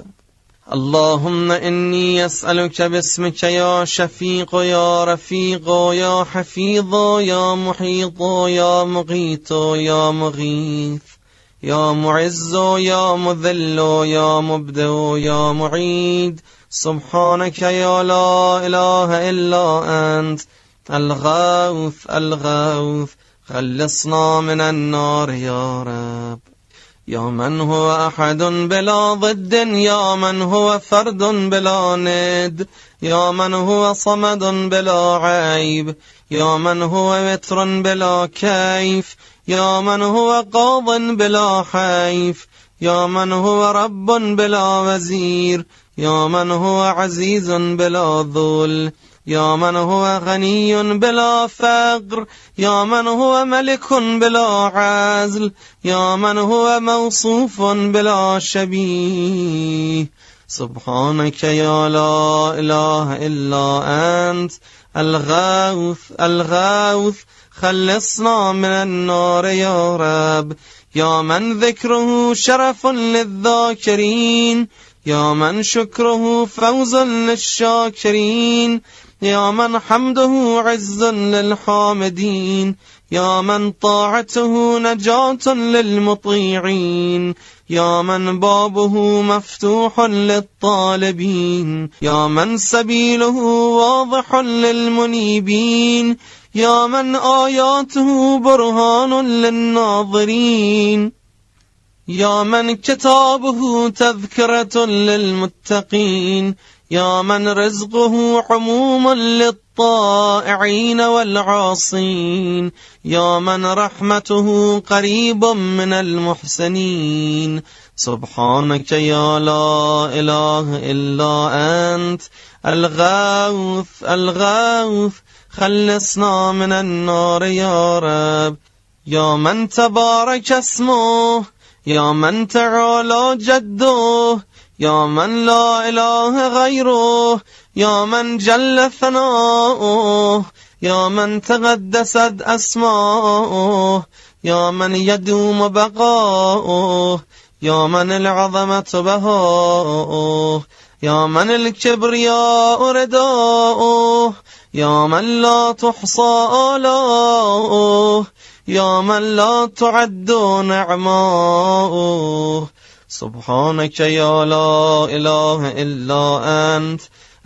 A: اللهم إني أسألك باسمك يا شفيق يا رفيق يا حفيظ يا محيط يا مغيث يا مغيث يا معز يا مذل يا مبدئ يا معيد. سبحانك يا لا إله إلا أنت. الغوث الغوث. خلصنا من النار يا رب. يا من هو أحد بلا ضد يا من هو فرد بلا ند يا من هو صمد بلا عيب يا من هو وتر بلا كيف يا من هو قاض بلا حيف يا من هو رب بلا وزير يا من هو عزيز بلا ذل. يا من هو غني بلا فقر يا من هو ملك بلا عزل يا من هو موصوف بلا شبيه. سبحانك يا لا إله إلا أنت الغوث الغوث خلصنا من النار يا رب. يا من ذكره شرف للذاكرين يا من شكره فوز للشاكرين. يا من حمده عز للحامدين يا من طاعته نجاة للمطيعين يا من بابه مفتوح للطالبين يا من سبيله واضح للمنيبين يا من آياته برهان للناظرين يا من كتابه تذكرة للمتقين يا من رزقه عموم للطائعين والعاصين. يا من رحمته قريب من المحسنين. سبحانك يا لا إله إلا أنت. الغوث الغوث خلصنا من النار يا رب. يا من تبارك اسمه يا من تعالى جده. يا من لا إله غيره يا من جل ثناؤه يا من تقدست أسماؤه يا من يدوم بقاؤه يا من العظمة بهاؤه يا من الكبرياء رداؤه يا من لا تحصى آلاؤه يا من لا تعد نعماؤه. سبحانك يا لا إله إلا أنت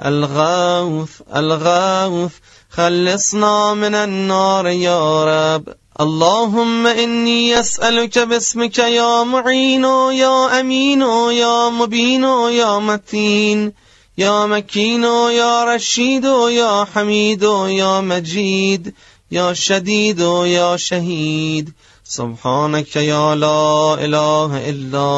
A: الغوث الغوث خلصنا من النار يا رب. اللهم إني أسألك باسمك يا معين يا أمين يا مبين يا متين يا مكين يا رشيد يا حميد يا مجيد يا شديد يا شهيد. سبحانك يا لا إله إلا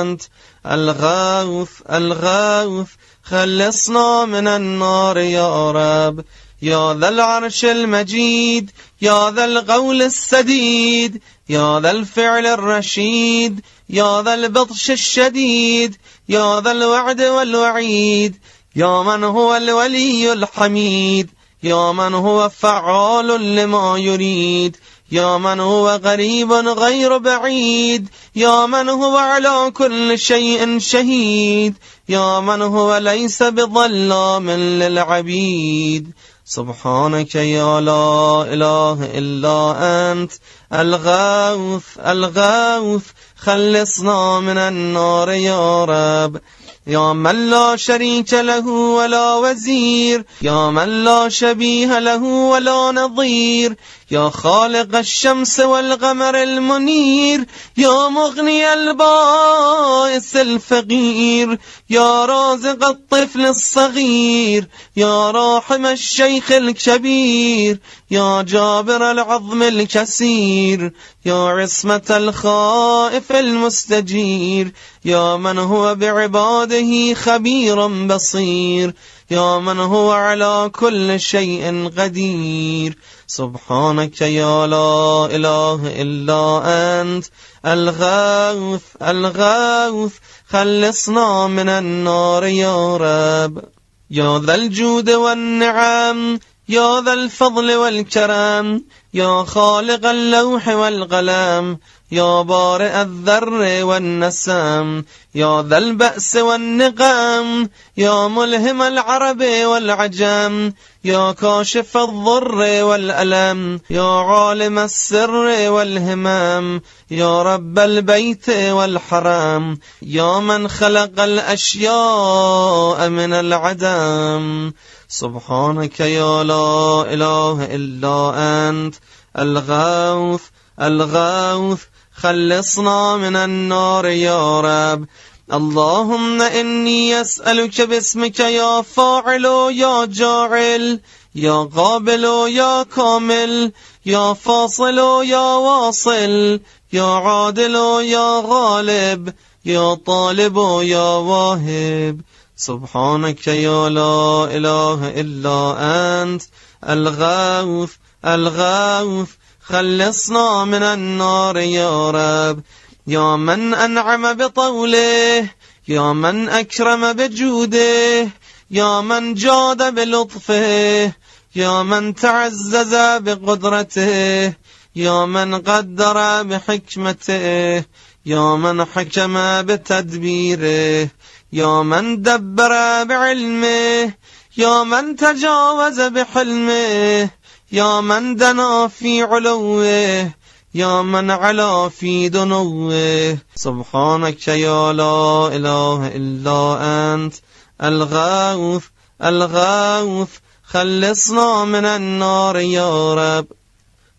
A: أنت الغوث الغوث خلصنا من النار يا رب. يا ذا العرش المجيد يا ذا القول السديد يا ذا الفعل الرشيد يا ذا البطش الشديد يا ذا الوعد والوعيد يا من هو الولي الحميد يا من هو فعال لما يريد. يا من هو غريب غير بعيد يا من هو على كل شيء شهيد يا من هو ليس بظلام للعبيد. سبحانك يا لا إله إلا أنت الغوث الغوث خلصنا من النار يا رب. يا من لا شريك له ولا وزير يا من لا شبيه له ولا نظير. يا خالق الشمس والقمر المنير يا مغني البائس الفقير يا رازق الطفل الصغير يا راحم الشيخ الكبير يا جابر العظم الكسير يا عصمة الخائف المستجير يا من هو بعباده خبير بصير يا من هو على كل شيء قدير. سبحانك يا لا إله إلا أنت الغوث الغوث خلصنا من النار يا رب. يا ذا الجود والنعم يا ذا الفضل والكرم يا خالق اللوح والقلم يا بارئ الذر والنسم يا ذا البأس والنقم يا ملهم العرب والعجم يا كاشف الضر والألم يا عالم السر والهمم يا رب البيت والحرم يا من خلق الأشياء من العدم سبحانك يا لا إله إلا أنت الغوث الغوث خلصنا من النار يا رب. اللهم إني أسألك باسمك يا فاعل يا جاعل يا قابل يا كامل يا فاصل يا واصل يا عادل يا غالب يا طالب يا واهب. سبحانك يا لا إله إلا أنت الغوث الغوث خلصنا من النار يا رب. يا من أنعم بطوله يا من أكرم بجوده يا من جاد بلطفه يا من تعزز بقدرته يا من قدر بحكمته يا من حكم بتدبيره يا من دبر بعلمه يا من تجاوز بحلمه يا من دنا في علوه يا من علا في دنوه. سبحانك يا لا إله إلا أنت الغوث الغوث خلصنا من النار يا رب.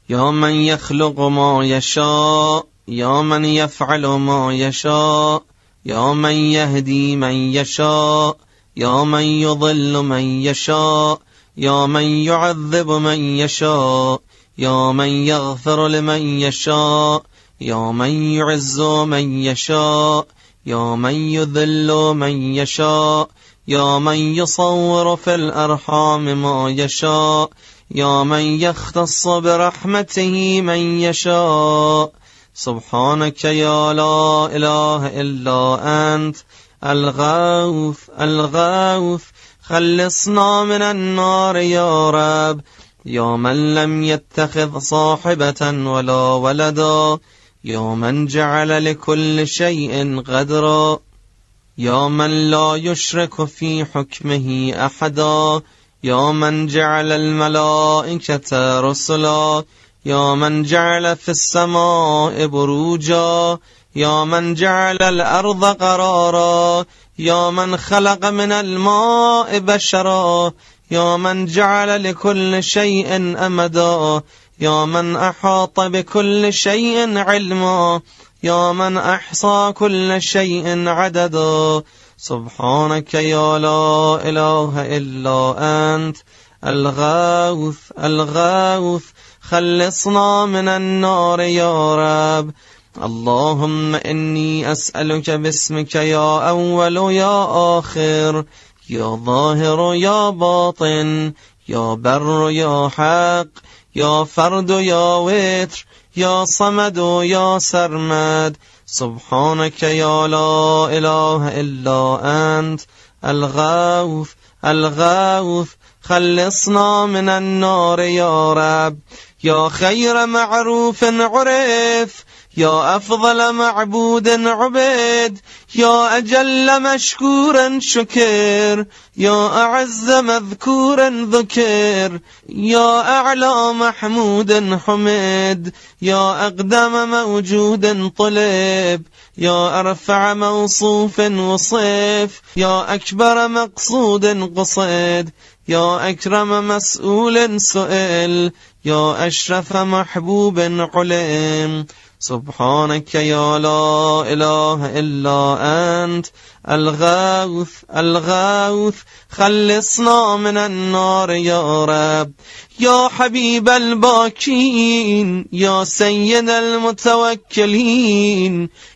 A: يا من يخلق ما يشاء يا من يفعل ما يشاء. يا من يهدي من يشاء يا من يضل من يشاء. يا من يعذب من يشاء يا من يغفر لمن يشاء يا من يعز من يشاء يا من يذل من يشاء يا من يصور في الأرحام ما يشاء يا من يختص برحمته من يشاء. سبحانك يا لا إله إلا أنت الغوث الغوث خلصنا من النار يا رب. يا من لم يتخذ صاحبة ولا ولدا. يا من جعل لكل شيء قدرا يا من لا يشرك في حكمه أحدا. يا من جعل الملائكة رسلا. يا من جعل في السماء بروجا. يا من جعل الأرض قرارا يا من خلق من الماء بشرا يا من جعل لكل شيء أمدا يا من أحاط بكل شيء علما يا من أحصى كل شيء عددا. سبحانك يا لا إله إلا أنت الغوث الغوث خلصنا من النار يا رب. اللهم إني أسألك باسمك يا أول يا آخر يا ظاهر يا باطن يا بر يا حق يا فرد يا وتر يا صمد يا سرمد. سبحانك يا لا إله إلا أنت الغوث الغوث خلصنا من النار يا رب. يا خير معروف عرف يا أفضل معبود عبيد يا أجل مشكورا شكر يا أعز مذكورا ذكر يا أعلى محمود حمد يا أقدم موجود طلب يا أرفع موصوف وصف يا أكبر مقصود قصد يا أكرم مسؤول سئل يا أشرف محبوب علم. سبحانك يا لا إله إلا أنت الغوث الغوث خلصنا من النار يا رب. يا حبيب الباكين يا سيد المتوكلين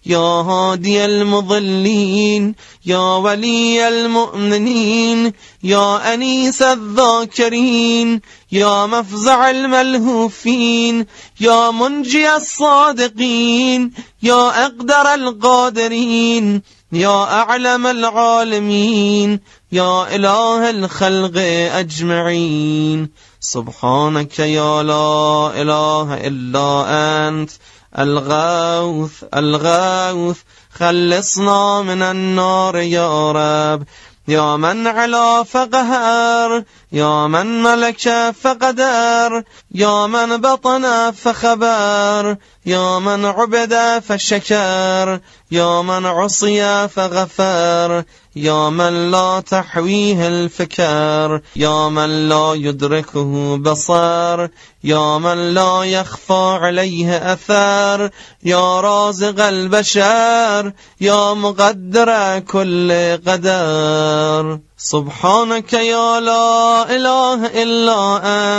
A: يا هادي المضلين يا ولي المؤمنين يا أنيس الذاكرين يا مفزع الملهوفين يا منجي الصادقين يا أقدر القادرين. يا أعلم العالمين يا إله الخلق أجمعين. سبحانك يا لا إله إلا أنت الغوث الغوث خلصنا من النار يا رب. يا من علا فقهر يا من ملك فقدر يا من بطن فخبر يا من عبد فشكر يا من عصي فغفر يا من لا تحويه الفكر يا من لا يدركه بصر يا من لا يخفى عليه أثر يا رازق البشر يا مقدر كل قدر. سبحانك يا لا إله إلا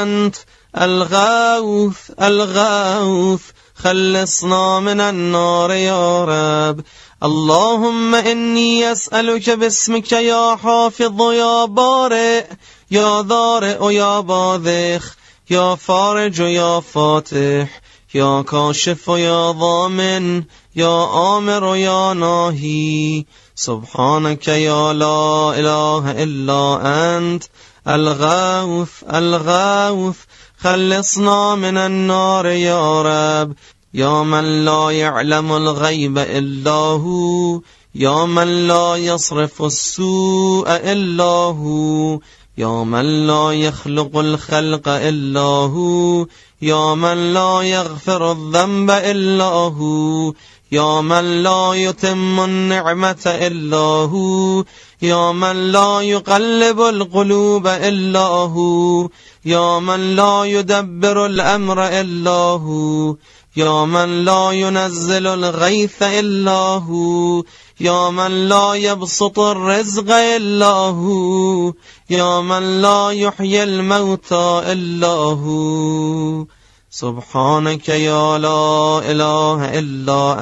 A: أنت الغوث الغوث خلصنا من النار يا رب. اللهم إني أسألك باسمك يا حافظ يا بارئ يا ذارئ يا باذخ يا فارج يا فاتح. یا کاشف و یا ضامن یا آمر و یا ناهی سبحانك یا لا اله الا انت الغوف الغوف خلصنا من النار يا رب يا من لا يعلم الغیب الا هو يا من لا يصرف السوء الا هو يا من لا يخلق الخلق الا هو يا من لا يغفر الذنب إلا هو يا من لا يتم النعمة إلا هو يا من لا يقلب القلوب إلا هو يا من لا يدبر الأمر إلا هو يا من لا ينزل الغيث إلا هو يا من لا يبسط الرزق إلا هو يا من لا يحيي الموتى إلا هو. سبحانك يا لا إله إلا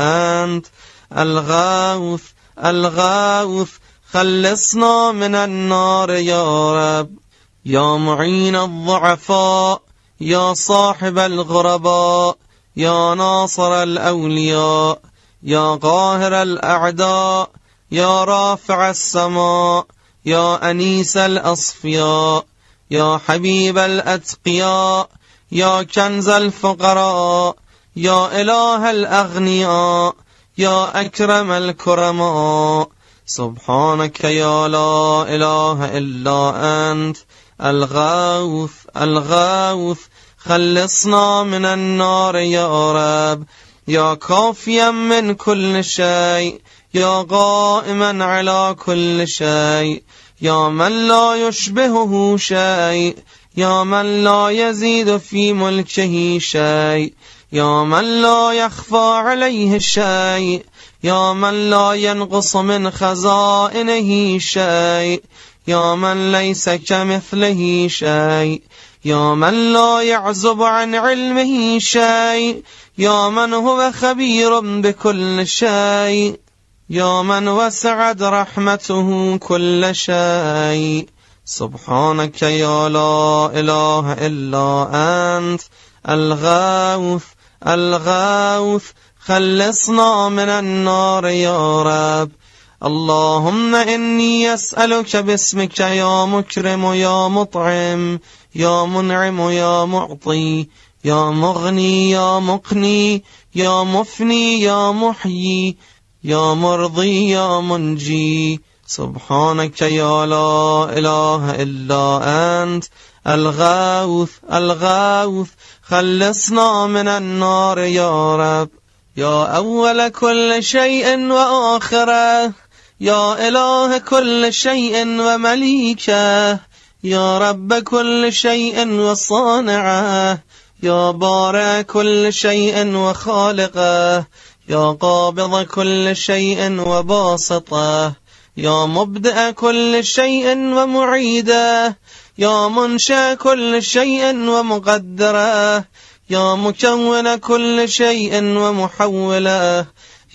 A: أنت الغوث الغوث خلصنا من النار يا رب. يا معين الضعفاء يا صاحب الغرباء يا ناصر الأولياء يا قاهر الأعداء يا رافع السماء يا أنيس الأصفياء يا حبيب الأتقياء يا كنز الفقراء يا إله الأغنياء يا أكرم الكرماء. سبحانك يا لا إله إلا أنت الغوث الغوث خلصنا من النار يا رب. يا كافيا من كل شيء. يا قائما على كل شيء. يا من لا يشبهه شيء. يا من لا يزيد في ملكه شيء. يا من لا يخفى عليه شيء. يا من لا ينقص من خزائنه شيء. يا من ليس كمثله شيء. يا من لا يعزب عن علمه شيء يا من هو خبير بكل شيء يا من وسعت رحمته كل شيء. سبحانك يا لا إله إلا أنت الغوث الغوث خلصنا من النار يا رب. اللهم إني أسألك باسمك يا مكرم يا مطعم. يا منعم يا معطي يا مغني يا مقني يا مفني يا محيي يا مرضي يا منجي. سبحانك يا لا إله إلا أنت الغوث الغوث خلصنا من النار يا رب. يا أول كل شيء وآخره يا إله كل شيء ومليكه. يا رب كل شيء وصانعه يا بارع كل شيء وخالقه يا قابض كل شيء وباسطه يا مبدأ كل شيء ومعيده يا منشأ كل شيء ومقدره يا مكون كل شيء ومحوله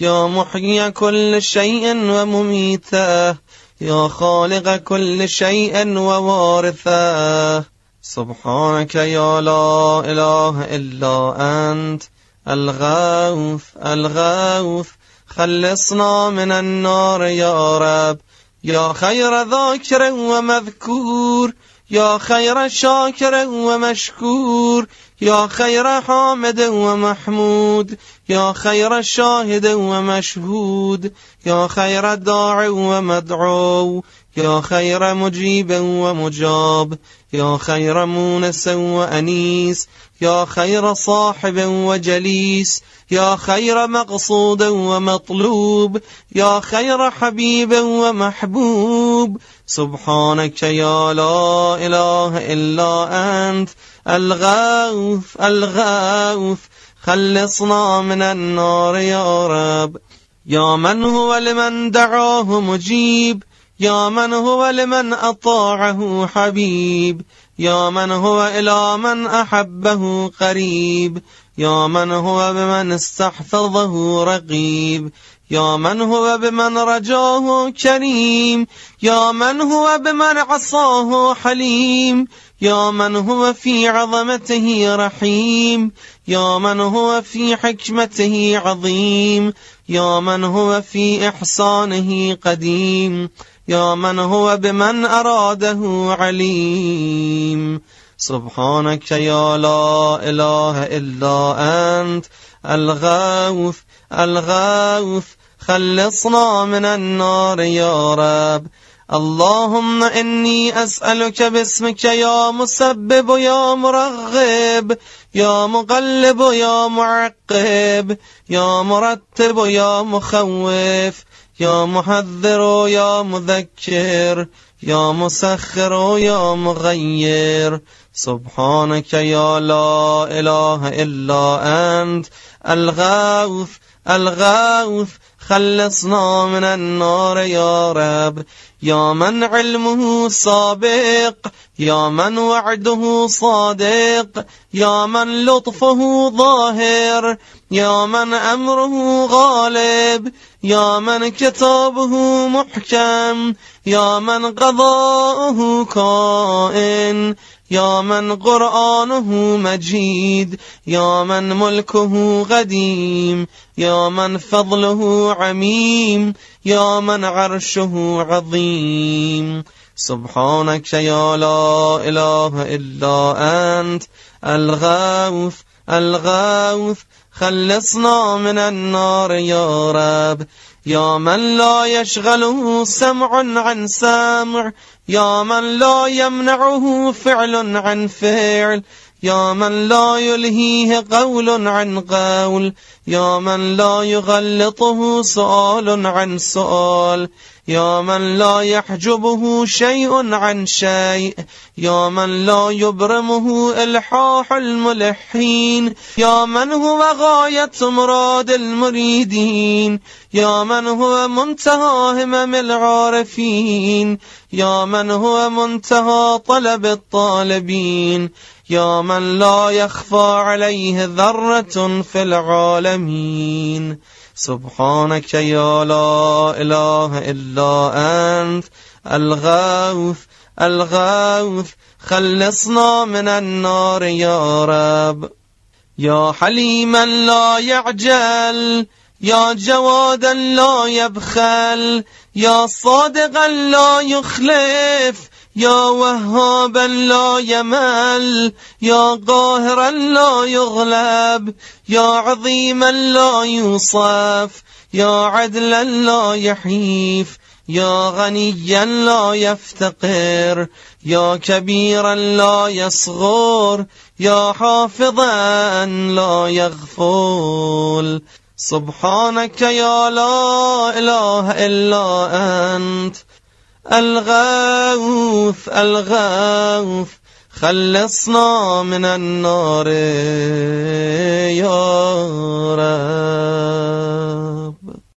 A: يا محيي كل شيء ومميته. يا خالق كل شيء ووارثه. سبحانك يا لا إله إلا أنت. الغوث الغوث. خلصنا من النار يا رب. يا خير ذاكر ومذكور. يا خير شاكر ومشكور. يا خير حامد ومحمود يا خير شاهد ومشهود يا خير داع ومدعو يا خير مجيب ومجاب يا خير مونس وأنيس يا خير صاحب وجليس يا خير مقصود ومطلوب يا خير حبيب ومحبوب. سبحانك يا لا إله إلا أنت الغوث الغوث خلصنا من النار يا رب. يا من هو لمن دعاه مجيب يا من هو لمن أطاعه حبيب؟ يا من هو إلى من أحبه قريب؟ يا من هو بمن استحفظه رقيب؟ يا من هو بمن رجاه كريم؟ يا من هو بمن عصاه حليم؟ يا من هو في عظمته رحيم؟ يا من هو في حكمته عظيم؟ يا من هو في إحسانه قديم؟ يا من هو بمن أراده عليم. سبحانك يا لا إله إلا أنت الغوث الغوث خلصنا من النار يا رب. اللهم إني أسألك باسمك يا مسبب يا مرغب يا مقلب يا معقب يا مرتب يا مخوف. يا محذر يا مذكر يا مسخر يا مغير. سبحانك يا لا إله إلا أنت. الغوث الغوث خلصنا من النار يا رب. يا من علمه سابق يا من وعده صادق يا من لطفه ظاهر يا من أمره غالب يا من كتابه محكم يا من قضاؤه كائن. يا من قرآنه مجيد يا من ملكه قديم يا من فضله عميم يا من عرشه عظيم. سبحانك يا لا إله إلا أنت الغوث الغوث خلصنا من النار يا رب. يا من لا يشغله سمع عن سمع يا من لا يمنعه فعل عن فعل. يا من لا يلهيه قول عن قول يا من لا يغلطه سؤال عن سؤال يا من لا يحجبه شيء عن شيء يا من لا يبرمه إلحاح الملحين يا من هو غاية مراد المريدين يا من هو منتهى همم العارفين يا من هو منتهى طلب الطالبين يا من لا يخفى عليه ذرة في العالمين. سبحانك يا لا إله إلا أنت الغوث الغوث خلصنا من النار يا رب. يا حليما لا يعجل يا جوادا لا يبخل يا صادقا لا يخلف يا وهابا لا يمل يا قاهرا لا يغلب يا عظيما لا يوصف يا عدلا لا يحيف يا غنيا لا يفتقر يا كبيرا لا يصغر يا حافظا لا يغفل. سبحانك يا لا إله إلا أنت الغوث الغوث خلصنا من النار يا رب.